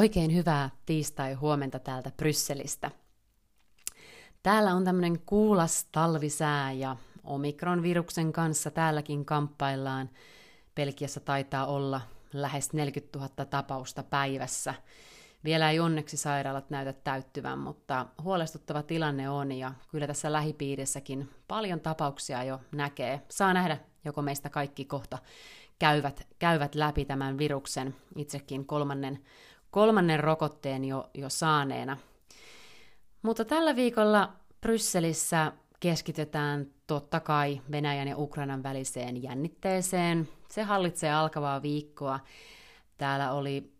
Oikein hyvää tiistai-huomenta täältä Brysselistä. Täällä on tämmöinen kuulas talvisää ja Omikron-viruksen kanssa täälläkin kamppaillaan. Pelkiässä taitaa olla lähes 40 000 tapausta päivässä. Vielä ei onneksi sairaalat näytä täyttyvän, mutta huolestuttava tilanne on ja kyllä tässä lähipiirissäkin paljon tapauksia jo näkee. Saa nähdä, joko meistä kaikki kohta käyvät, käyvät läpi tämän viruksen itsekin kolmannen, kolmannen rokotteen jo, jo saaneena. Mutta tällä viikolla Brysselissä keskitytään totta kai Venäjän ja Ukrainan väliseen jännitteeseen. Se hallitsee alkavaa viikkoa. Täällä oli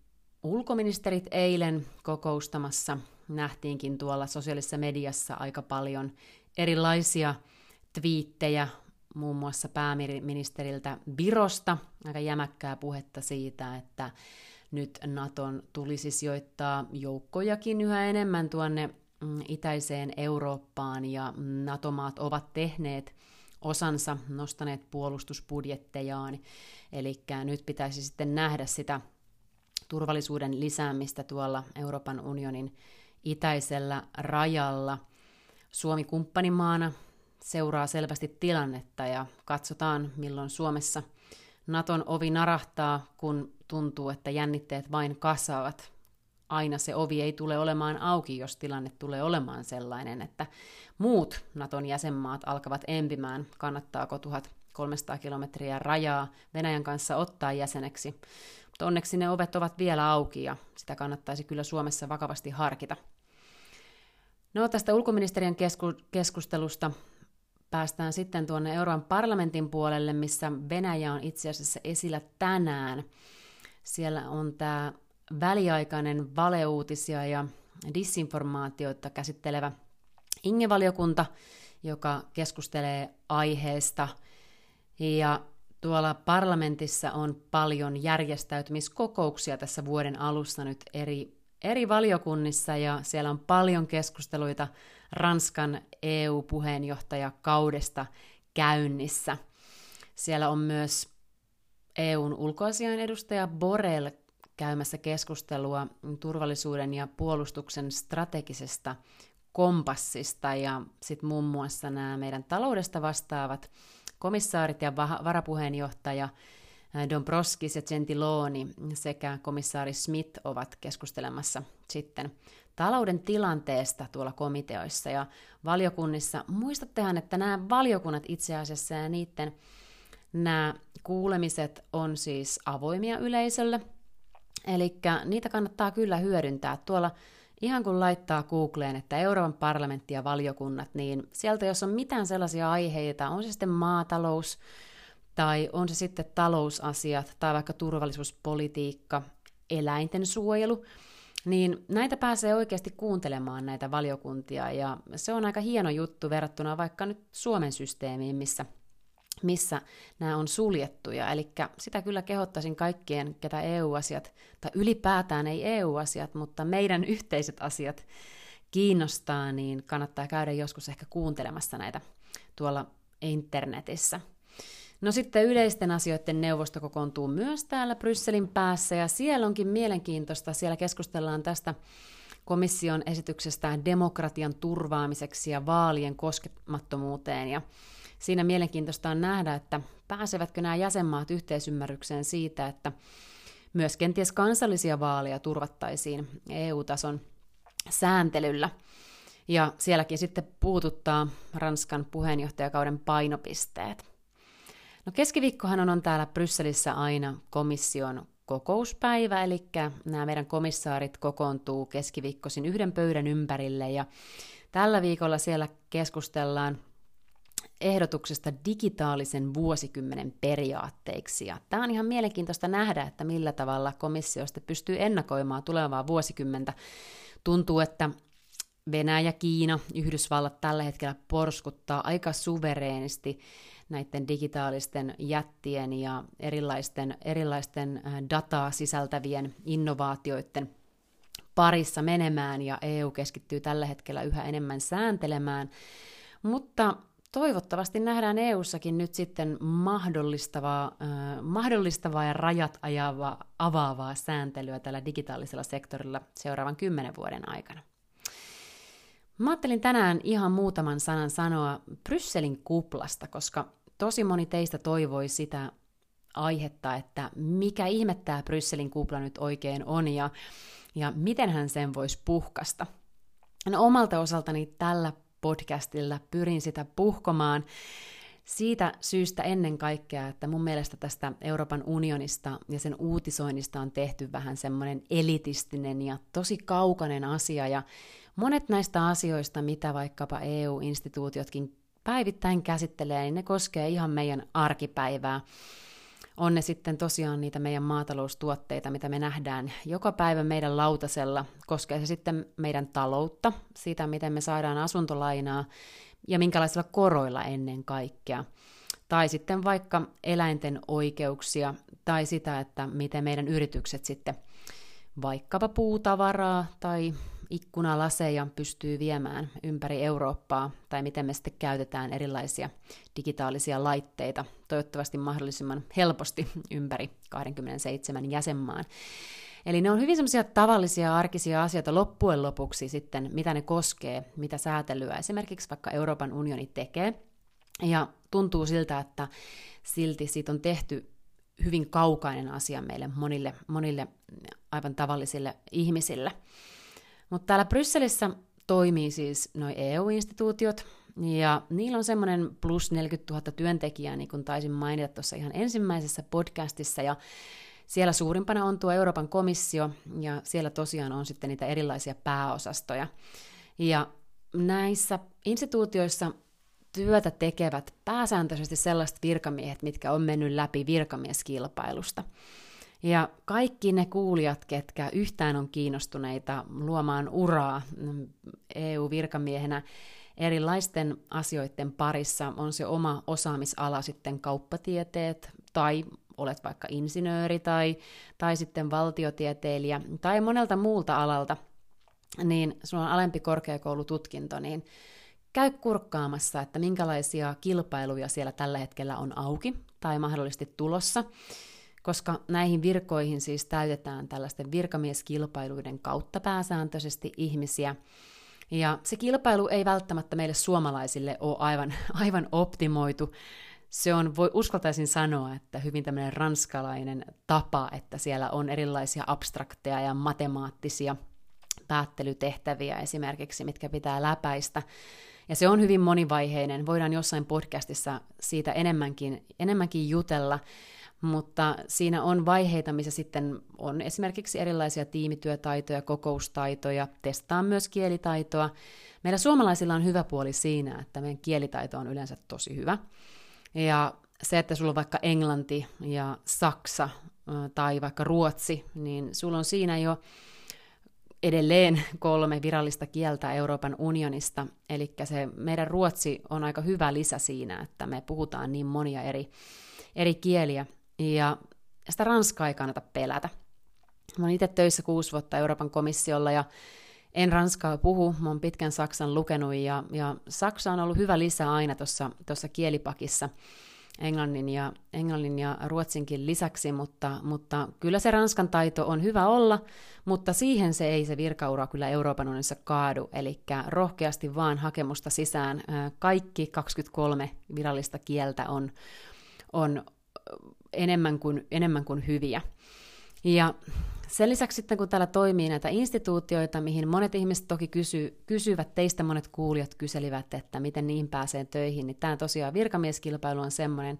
ulkoministerit eilen kokoustamassa. Nähtiinkin tuolla sosiaalisessa mediassa aika paljon erilaisia twiittejä, muun muassa pääministeriltä Virosta, aika jämäkkää puhetta siitä, että nyt Naton tulisi sijoittaa joukkojakin yhä enemmän tuonne mm, itäiseen Eurooppaan, ja NATO-maat ovat tehneet osansa, nostaneet puolustusbudjettejaan, eli nyt pitäisi sitten nähdä sitä turvallisuuden lisäämistä tuolla Euroopan unionin itäisellä rajalla. Suomi kumppanimaana seuraa selvästi tilannetta ja katsotaan, milloin Suomessa Naton ovi narahtaa, kun tuntuu, että jännitteet vain kasaavat. Aina se ovi ei tule olemaan auki, jos tilanne tulee olemaan sellainen, että muut Naton jäsenmaat alkavat empimään, kannattaako 1300 kilometriä rajaa Venäjän kanssa ottaa jäseneksi. Mutta onneksi ne ovet ovat vielä auki ja sitä kannattaisi kyllä Suomessa vakavasti harkita. No tästä ulkoministeriön kesku- keskustelusta päästään sitten tuonne Euroopan parlamentin puolelle, missä Venäjä on itse asiassa esillä tänään. Siellä on tämä väliaikainen valeuutisia ja disinformaatioita käsittelevä Inge-valiokunta, joka keskustelee aiheesta. Ja tuolla parlamentissa on paljon järjestäytymiskokouksia tässä vuoden alussa nyt eri, eri valiokunnissa, ja siellä on paljon keskusteluita Ranskan EU-puheenjohtajakaudesta käynnissä. Siellä on myös EUn ulkoasian edustaja Borrell käymässä keskustelua turvallisuuden ja puolustuksen strategisesta kompassista ja sitten muun muassa nämä meidän taloudesta vastaavat komissaarit ja varapuheenjohtaja Dombrovskis ja Gentiloni sekä komissaari Smith ovat keskustelemassa sitten talouden tilanteesta tuolla komiteoissa ja valiokunnissa. Muistattehan, että nämä valiokunnat itse asiassa ja niiden nämä kuulemiset on siis avoimia yleisölle, eli niitä kannattaa kyllä hyödyntää. Tuolla ihan kun laittaa Googleen, että Euroopan parlamentti ja valiokunnat, niin sieltä jos on mitään sellaisia aiheita, on se sitten maatalous, tai on se sitten talousasiat, tai vaikka turvallisuuspolitiikka, eläinten suojelu, niin näitä pääsee oikeasti kuuntelemaan näitä valiokuntia, ja se on aika hieno juttu verrattuna vaikka nyt Suomen systeemiin, missä, missä nämä on suljettuja. Eli sitä kyllä kehottaisin kaikkien, ketä EU-asiat, tai ylipäätään ei EU-asiat, mutta meidän yhteiset asiat kiinnostaa, niin kannattaa käydä joskus ehkä kuuntelemassa näitä tuolla internetissä. No sitten yleisten asioiden neuvosto kokoontuu myös täällä Brysselin päässä ja siellä onkin mielenkiintoista. Siellä keskustellaan tästä komission esityksestä demokratian turvaamiseksi ja vaalien koskemattomuuteen. Ja siinä mielenkiintoista on nähdä, että pääsevätkö nämä jäsenmaat yhteisymmärrykseen siitä, että myös kenties kansallisia vaaleja turvattaisiin EU-tason sääntelyllä. Ja sielläkin sitten puututtaa Ranskan puheenjohtajakauden painopisteet. No keskiviikkohan on, täällä Brysselissä aina komission kokouspäivä, eli nämä meidän komissaarit kokoontuu keskiviikkoisin yhden pöydän ympärille ja tällä viikolla siellä keskustellaan ehdotuksesta digitaalisen vuosikymmenen periaatteiksi. Ja tämä on ihan mielenkiintoista nähdä, että millä tavalla komissio pystyy ennakoimaan tulevaa vuosikymmentä. Tuntuu, että Venäjä, Kiina, Yhdysvallat tällä hetkellä porskuttaa aika suvereenisti näiden digitaalisten jättien ja erilaisten, erilaisten äh, dataa sisältävien innovaatioiden parissa menemään, ja EU keskittyy tällä hetkellä yhä enemmän sääntelemään. Mutta toivottavasti nähdään EU-sakin nyt sitten mahdollistavaa, äh, mahdollistavaa ja rajat ajavaa, avaavaa sääntelyä tällä digitaalisella sektorilla seuraavan kymmenen vuoden aikana. Mä ajattelin tänään ihan muutaman sanan sanoa Brysselin kuplasta, koska tosi moni teistä toivoi sitä aihetta, että mikä ihmettää Brysselin kupla nyt oikein on ja, ja miten hän sen voisi puhkasta. No omalta osaltani tällä podcastilla pyrin sitä puhkomaan siitä syystä ennen kaikkea, että mun mielestä tästä Euroopan unionista ja sen uutisoinnista on tehty vähän semmoinen elitistinen ja tosi kaukainen asia, ja monet näistä asioista, mitä vaikkapa EU-instituutiotkin päivittäin käsittelee, niin ne koskee ihan meidän arkipäivää. On ne sitten tosiaan niitä meidän maataloustuotteita, mitä me nähdään joka päivä meidän lautasella, koskee se sitten meidän taloutta, sitä miten me saadaan asuntolainaa ja minkälaisilla koroilla ennen kaikkea. Tai sitten vaikka eläinten oikeuksia tai sitä, että miten meidän yritykset sitten vaikkapa puutavaraa tai ikkunalaseja pystyy viemään ympäri Eurooppaa, tai miten me sitten käytetään erilaisia digitaalisia laitteita, toivottavasti mahdollisimman helposti ympäri 27 jäsenmaan. Eli ne on hyvin semmoisia tavallisia arkisia asioita loppujen lopuksi sitten, mitä ne koskee, mitä säätelyä esimerkiksi vaikka Euroopan unioni tekee. Ja tuntuu siltä, että silti siitä on tehty hyvin kaukainen asia meille monille, monille aivan tavallisille ihmisille. Mutta täällä Brysselissä toimii siis noin EU-instituutiot, ja niillä on semmoinen plus 40 000 työntekijää, niin kuin taisin mainita tuossa ihan ensimmäisessä podcastissa, ja siellä suurimpana on tuo Euroopan komissio, ja siellä tosiaan on sitten niitä erilaisia pääosastoja. Ja näissä instituutioissa työtä tekevät pääsääntöisesti sellaiset virkamiehet, mitkä on mennyt läpi virkamieskilpailusta. Ja kaikki ne kuulijat, ketkä yhtään on kiinnostuneita luomaan uraa EU-virkamiehenä erilaisten asioiden parissa, on se oma osaamisala sitten kauppatieteet tai olet vaikka insinööri tai, tai sitten valtiotieteilijä tai monelta muulta alalta, niin sulla on alempi korkeakoulututkinto, niin käy kurkkaamassa, että minkälaisia kilpailuja siellä tällä hetkellä on auki tai mahdollisesti tulossa koska näihin virkoihin siis täytetään tällaisten virkamieskilpailuiden kautta pääsääntöisesti ihmisiä. Ja se kilpailu ei välttämättä meille suomalaisille ole aivan, aivan optimoitu. Se on, voi, uskaltaisin sanoa, että hyvin tämmöinen ranskalainen tapa, että siellä on erilaisia abstrakteja ja matemaattisia päättelytehtäviä esimerkiksi, mitkä pitää läpäistä. Ja se on hyvin monivaiheinen. Voidaan jossain podcastissa siitä enemmänkin, enemmänkin jutella. Mutta siinä on vaiheita, missä sitten on esimerkiksi erilaisia tiimityötaitoja, kokoustaitoja, testaa myös kielitaitoa. Meillä suomalaisilla on hyvä puoli siinä, että meidän kielitaito on yleensä tosi hyvä. Ja se, että sulla on vaikka englanti ja saksa tai vaikka ruotsi, niin sulla on siinä jo edelleen kolme virallista kieltä Euroopan unionista. Eli se meidän ruotsi on aika hyvä lisä siinä, että me puhutaan niin monia eri, eri kieliä ja sitä Ranskaa ei kannata pelätä. Mä oon itse töissä kuusi vuotta Euroopan komissiolla ja en ranskaa puhu, mä oon pitkän Saksan lukenut ja, ja Saksa on ollut hyvä lisä aina tuossa kielipakissa englannin ja, englannin ja ruotsinkin lisäksi, mutta, mutta kyllä se ranskan taito on hyvä olla, mutta siihen se ei se virkaura kyllä Euroopan unionissa kaadu, eli rohkeasti vaan hakemusta sisään. Kaikki 23 virallista kieltä on, on enemmän kuin, enemmän kuin hyviä. Ja sen lisäksi sitten, kun täällä toimii näitä instituutioita, mihin monet ihmiset toki kysy, kysyvät, teistä monet kuulijat kyselivät, että miten niihin pääsee töihin, niin tämä tosiaan virkamieskilpailu on semmoinen.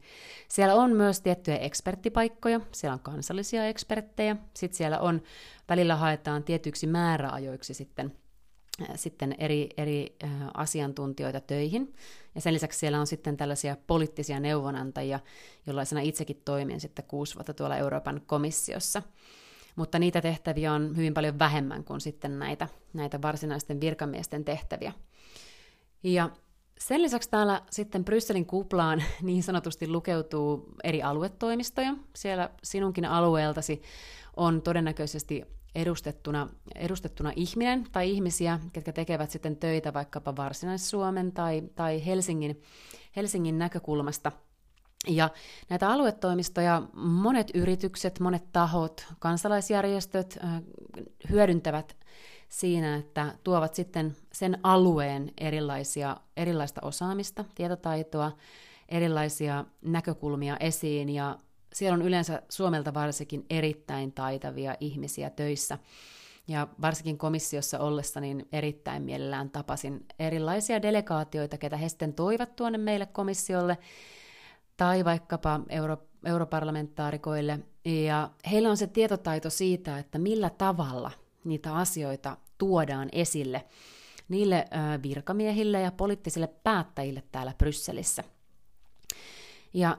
Siellä on myös tiettyjä eksperttipaikkoja, siellä on kansallisia eksperttejä, sitten siellä on, välillä haetaan tietyiksi määräajoiksi sitten sitten eri, eri asiantuntijoita töihin. Ja sen lisäksi siellä on sitten tällaisia poliittisia neuvonantajia, jollaisena itsekin toimin sitten kuusi vuotta tuolla Euroopan komissiossa. Mutta niitä tehtäviä on hyvin paljon vähemmän kuin sitten näitä, näitä varsinaisten virkamiesten tehtäviä. Ja sen lisäksi täällä sitten Brysselin kuplaan niin sanotusti lukeutuu eri aluetoimistoja. Siellä sinunkin alueeltasi on todennäköisesti edustettuna, edustettuna ihminen tai ihmisiä, ketkä tekevät sitten töitä vaikkapa Varsinais-Suomen tai, tai Helsingin, Helsingin näkökulmasta. Ja näitä aluetoimistoja monet yritykset, monet tahot, kansalaisjärjestöt hyödyntävät siinä, että tuovat sitten sen alueen erilaisia, erilaista osaamista, tietotaitoa, erilaisia näkökulmia esiin ja siellä on yleensä Suomelta varsinkin erittäin taitavia ihmisiä töissä. Ja varsinkin komissiossa ollessa niin erittäin mielellään tapasin erilaisia delegaatioita, ketä he sitten toivat tuonne meille komissiolle tai vaikkapa euro, europarlamentaarikoille. Ja heillä on se tietotaito siitä, että millä tavalla niitä asioita tuodaan esille niille virkamiehille ja poliittisille päättäjille täällä Brysselissä. Ja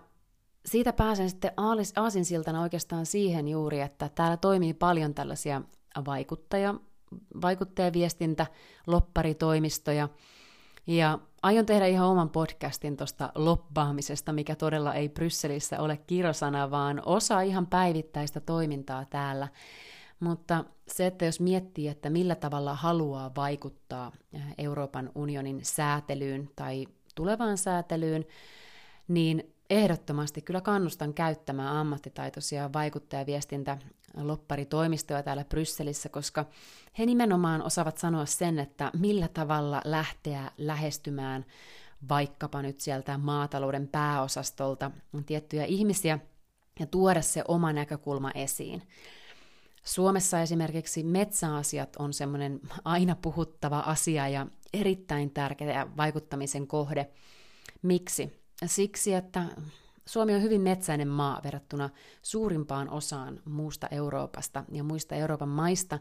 siitä pääsen sitten aasinsiltana oikeastaan siihen juuri, että täällä toimii paljon tällaisia vaikuttaja, vaikuttajaviestintä, lopparitoimistoja, ja aion tehdä ihan oman podcastin tuosta loppaamisesta, mikä todella ei Brysselissä ole kirosana, vaan osa ihan päivittäistä toimintaa täällä. Mutta se, että jos miettii, että millä tavalla haluaa vaikuttaa Euroopan unionin säätelyyn tai tulevaan säätelyyn, niin ehdottomasti kyllä kannustan käyttämään ammattitaitoisia vaikuttajaviestintä lopparitoimistoja täällä Brysselissä, koska he nimenomaan osaavat sanoa sen, että millä tavalla lähteä lähestymään vaikkapa nyt sieltä maatalouden pääosastolta tiettyjä ihmisiä ja tuoda se oma näkökulma esiin. Suomessa esimerkiksi metsäasiat on semmoinen aina puhuttava asia ja erittäin tärkeä vaikuttamisen kohde. Miksi? Siksi, että Suomi on hyvin metsäinen maa verrattuna suurimpaan osaan muusta Euroopasta ja muista Euroopan maista,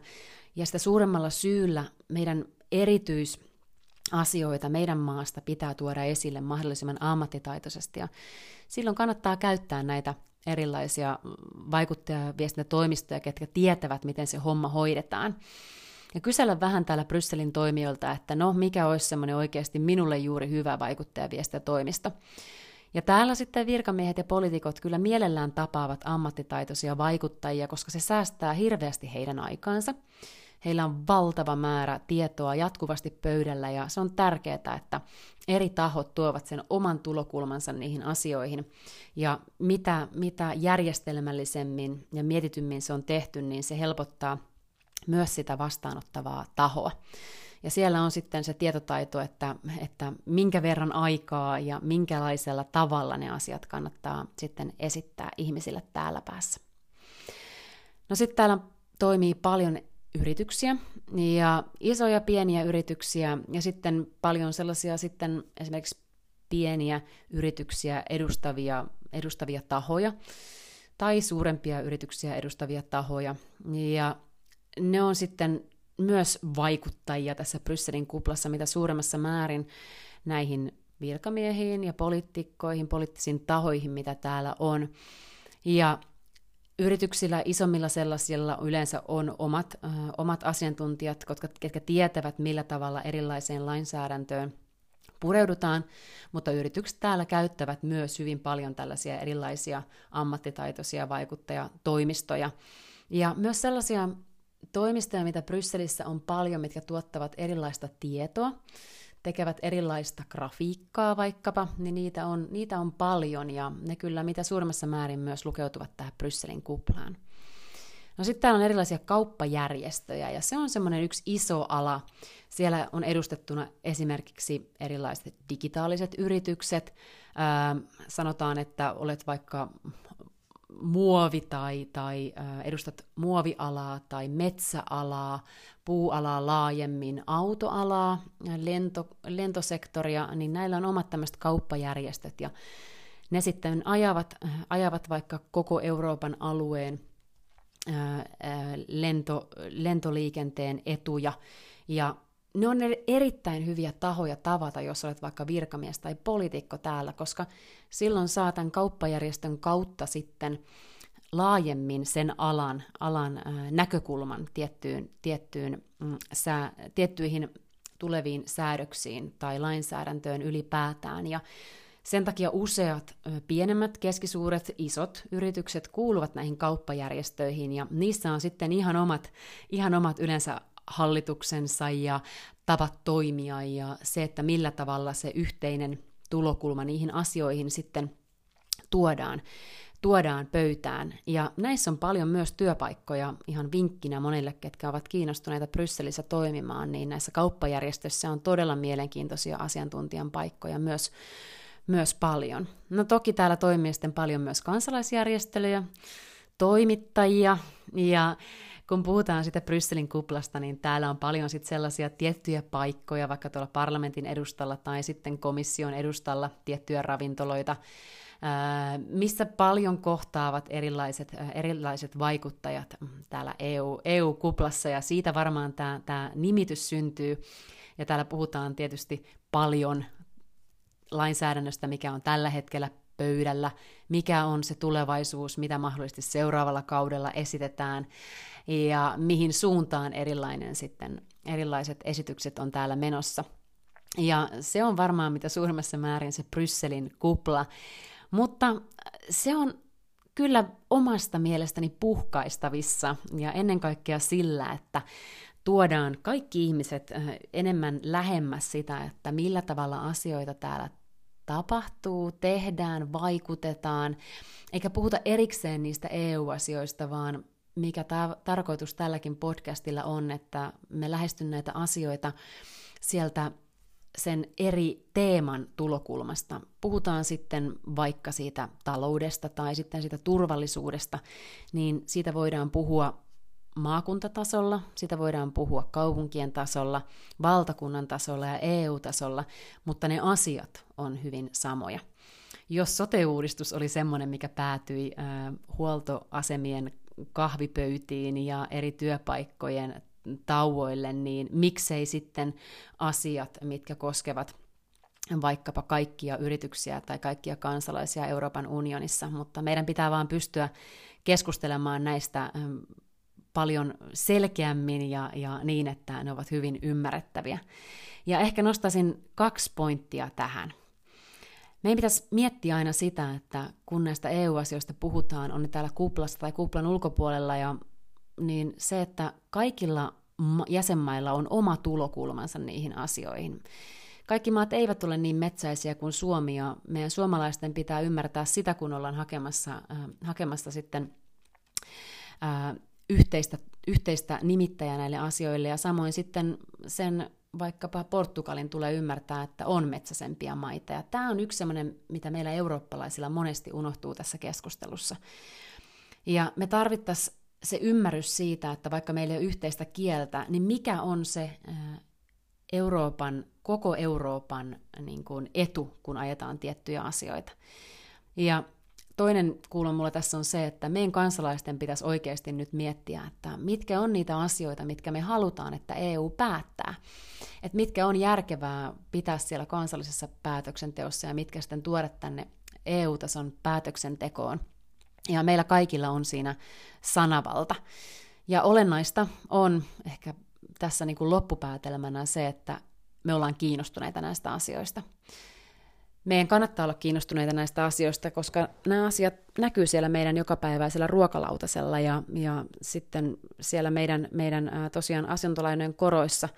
ja sitä suuremmalla syyllä meidän erityisasioita meidän maasta pitää tuoda esille mahdollisimman ammattitaitoisesti, ja silloin kannattaa käyttää näitä erilaisia vaikuttajaviestintätoimistoja, ketkä tietävät, miten se homma hoidetaan. Ja kysellä vähän täällä Brysselin toimijoilta, että no, mikä olisi semmoinen oikeasti minulle juuri hyvä vaikuttajaviestintätoimisto. Ja täällä sitten virkamiehet ja poliitikot kyllä mielellään tapaavat ammattitaitoisia vaikuttajia, koska se säästää hirveästi heidän aikaansa. Heillä on valtava määrä tietoa jatkuvasti pöydällä ja se on tärkeää, että eri tahot tuovat sen oman tulokulmansa niihin asioihin. Ja mitä, mitä järjestelmällisemmin ja mietitymmin se on tehty, niin se helpottaa myös sitä vastaanottavaa tahoa. Ja siellä on sitten se tietotaito, että, että minkä verran aikaa ja minkälaisella tavalla ne asiat kannattaa sitten esittää ihmisille täällä päässä. No sitten täällä toimii paljon yrityksiä, ja isoja pieniä yrityksiä, ja sitten paljon sellaisia sitten esimerkiksi pieniä yrityksiä edustavia, edustavia tahoja, tai suurempia yrityksiä edustavia tahoja. Ja ne on sitten myös vaikuttajia tässä Brysselin kuplassa mitä suuremmassa määrin näihin virkamiehiin ja poliitikkoihin, poliittisiin tahoihin, mitä täällä on. Ja yrityksillä, isommilla sellaisilla yleensä on omat, äh, omat asiantuntijat, jotka, ketkä tietävät, millä tavalla erilaiseen lainsäädäntöön pureudutaan, mutta yritykset täällä käyttävät myös hyvin paljon tällaisia erilaisia ammattitaitoisia vaikuttajatoimistoja. Ja myös sellaisia toimistoja, mitä Brysselissä on paljon, mitkä tuottavat erilaista tietoa, tekevät erilaista grafiikkaa vaikkapa, niin niitä on, niitä on paljon ja ne kyllä mitä suurimmassa määrin myös lukeutuvat tähän Brysselin kuplaan. No sitten täällä on erilaisia kauppajärjestöjä ja se on semmoinen yksi iso ala. Siellä on edustettuna esimerkiksi erilaiset digitaaliset yritykset. Öö, sanotaan, että olet vaikka muovi tai, tai edustat muovialaa tai metsäalaa, puualaa laajemmin, autoalaa, lento, lentosektoria, niin näillä on omat tämmöiset kauppajärjestöt ja ne sitten ajavat, ajavat vaikka koko Euroopan alueen lento, lentoliikenteen etuja. Ja ne on erittäin hyviä tahoja tavata, jos olet vaikka virkamies tai poliitikko täällä, koska silloin saa tämän kauppajärjestön kautta sitten laajemmin sen alan, alan äh, näkökulman tiettyyn, tiettyyn, mm, sää, tiettyihin tuleviin säädöksiin tai lainsäädäntöön ylipäätään. Ja Sen takia useat pienemmät, keskisuuret, isot yritykset kuuluvat näihin kauppajärjestöihin ja niissä on sitten ihan omat, ihan omat yleensä hallituksensa ja tavat toimia ja se, että millä tavalla se yhteinen tulokulma niihin asioihin sitten tuodaan, tuodaan pöytään. Ja näissä on paljon myös työpaikkoja, ihan vinkkinä monille, ketkä ovat kiinnostuneita Brysselissä toimimaan, niin näissä kauppajärjestöissä on todella mielenkiintoisia asiantuntijan paikkoja myös, myös paljon. No toki täällä toimii sitten paljon myös kansalaisjärjestelyjä, toimittajia ja kun puhutaan sitä Brysselin kuplasta, niin täällä on paljon sit sellaisia tiettyjä paikkoja, vaikka tuolla parlamentin edustalla tai sitten komission edustalla tiettyjä ravintoloita, missä paljon kohtaavat erilaiset, erilaiset vaikuttajat täällä EU, EU-kuplassa, ja siitä varmaan tämä nimitys syntyy. Ja täällä puhutaan tietysti paljon lainsäädännöstä, mikä on tällä hetkellä pöydällä, mikä on se tulevaisuus, mitä mahdollisesti seuraavalla kaudella esitetään, ja mihin suuntaan erilainen sitten, erilaiset esitykset on täällä menossa. Ja se on varmaan mitä suurimmassa määrin se Brysselin kupla, mutta se on kyllä omasta mielestäni puhkaistavissa ja ennen kaikkea sillä, että tuodaan kaikki ihmiset äh, enemmän lähemmäs sitä, että millä tavalla asioita täällä tapahtuu, tehdään, vaikutetaan, eikä puhuta erikseen niistä EU-asioista, vaan mikä ta- tarkoitus tälläkin podcastilla on, että me lähestyn näitä asioita sieltä sen eri teeman tulokulmasta. Puhutaan sitten vaikka siitä taloudesta tai sitten siitä turvallisuudesta, niin siitä voidaan puhua maakuntatasolla, sitä voidaan puhua kaupunkien tasolla, valtakunnan tasolla ja EU-tasolla, mutta ne asiat on hyvin samoja. Jos sote-uudistus oli semmoinen, mikä päätyi äh, huoltoasemien kahvipöytiin ja eri työpaikkojen tauoille, niin miksei sitten asiat, mitkä koskevat vaikkapa kaikkia yrityksiä tai kaikkia kansalaisia Euroopan unionissa, mutta meidän pitää vaan pystyä keskustelemaan näistä paljon selkeämmin ja, ja niin, että ne ovat hyvin ymmärrettäviä. Ja ehkä nostaisin kaksi pointtia tähän. Meidän pitäisi miettiä aina sitä, että kun näistä EU-asioista puhutaan, on ne täällä kuplassa tai kuplan ulkopuolella, ja, niin se, että kaikilla jäsenmailla on oma tulokulmansa niihin asioihin. Kaikki maat eivät ole niin metsäisiä kuin Suomi, ja meidän suomalaisten pitää ymmärtää sitä, kun ollaan hakemassa, äh, hakemassa sitten äh, yhteistä, yhteistä nimittäjää näille asioille, ja samoin sitten sen vaikkapa Portugalin tulee ymmärtää, että on metsäisempiä maita. Ja tämä on yksi sellainen, mitä meillä eurooppalaisilla monesti unohtuu tässä keskustelussa. Ja me tarvittaisiin se ymmärrys siitä, että vaikka meillä ei ole yhteistä kieltä, niin mikä on se Euroopan, koko Euroopan niin kuin etu, kun ajetaan tiettyjä asioita. Ja toinen kuulon mulla tässä on se, että meidän kansalaisten pitäisi oikeasti nyt miettiä, että mitkä on niitä asioita, mitkä me halutaan, että EU päättää. Että mitkä on järkevää pitää siellä kansallisessa päätöksenteossa ja mitkä sitten tuoda tänne EU-tason päätöksentekoon. Ja meillä kaikilla on siinä sanavalta. Ja olennaista on ehkä tässä niin kuin loppupäätelmänä se, että me ollaan kiinnostuneita näistä asioista meidän kannattaa olla kiinnostuneita näistä asioista, koska nämä asiat näkyy siellä meidän jokapäiväisellä ruokalautasella ja, ja sitten siellä meidän, meidän tosiaan asuntolainojen koroissa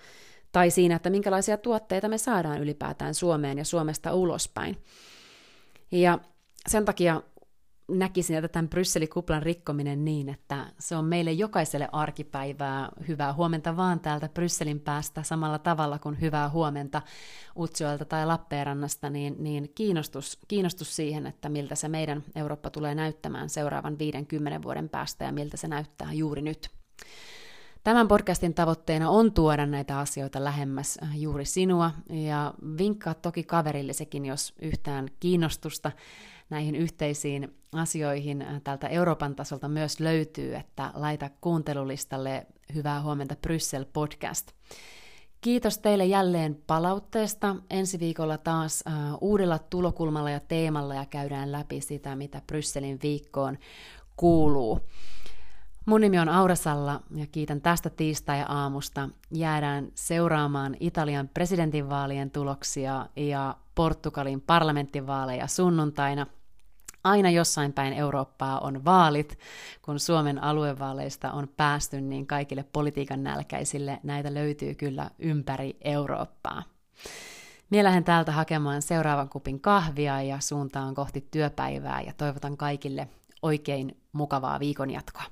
tai siinä, että minkälaisia tuotteita me saadaan ylipäätään Suomeen ja Suomesta ulospäin. Ja sen takia näkisin, että tämän Brysselin-kuplan rikkominen niin, että se on meille jokaiselle arkipäivää. Hyvää huomenta vaan täältä Brysselin päästä. Samalla tavalla kuin hyvää huomenta Utsjoelta tai Lappeenrannasta, niin, niin kiinnostus, kiinnostus siihen, että miltä se meidän Eurooppa tulee näyttämään seuraavan 50 vuoden päästä ja miltä se näyttää juuri nyt. Tämän podcastin tavoitteena on tuoda näitä asioita lähemmäs juuri sinua. Ja vinkkaa toki kaverillesekin, jos yhtään kiinnostusta näihin yhteisiin asioihin äh, tältä Euroopan tasolta myös löytyy, että laita kuuntelulistalle Hyvää huomenta Bryssel podcast. Kiitos teille jälleen palautteesta. Ensi viikolla taas uh, uudella tulokulmalla ja teemalla ja käydään läpi sitä, mitä Brysselin viikkoon kuuluu. Mun nimi on Aurasalla ja kiitän tästä tiistai-aamusta. Jäädään seuraamaan Italian presidentinvaalien tuloksia ja Portugalin parlamenttivaaleja sunnuntaina. Aina jossain päin Eurooppaa on vaalit. Kun Suomen aluevaaleista on päästy, niin kaikille politiikan nälkäisille näitä löytyy kyllä ympäri Eurooppaa. Mie lähden täältä hakemaan seuraavan kupin kahvia ja suuntaan kohti työpäivää ja toivotan kaikille oikein mukavaa viikonjatkoa.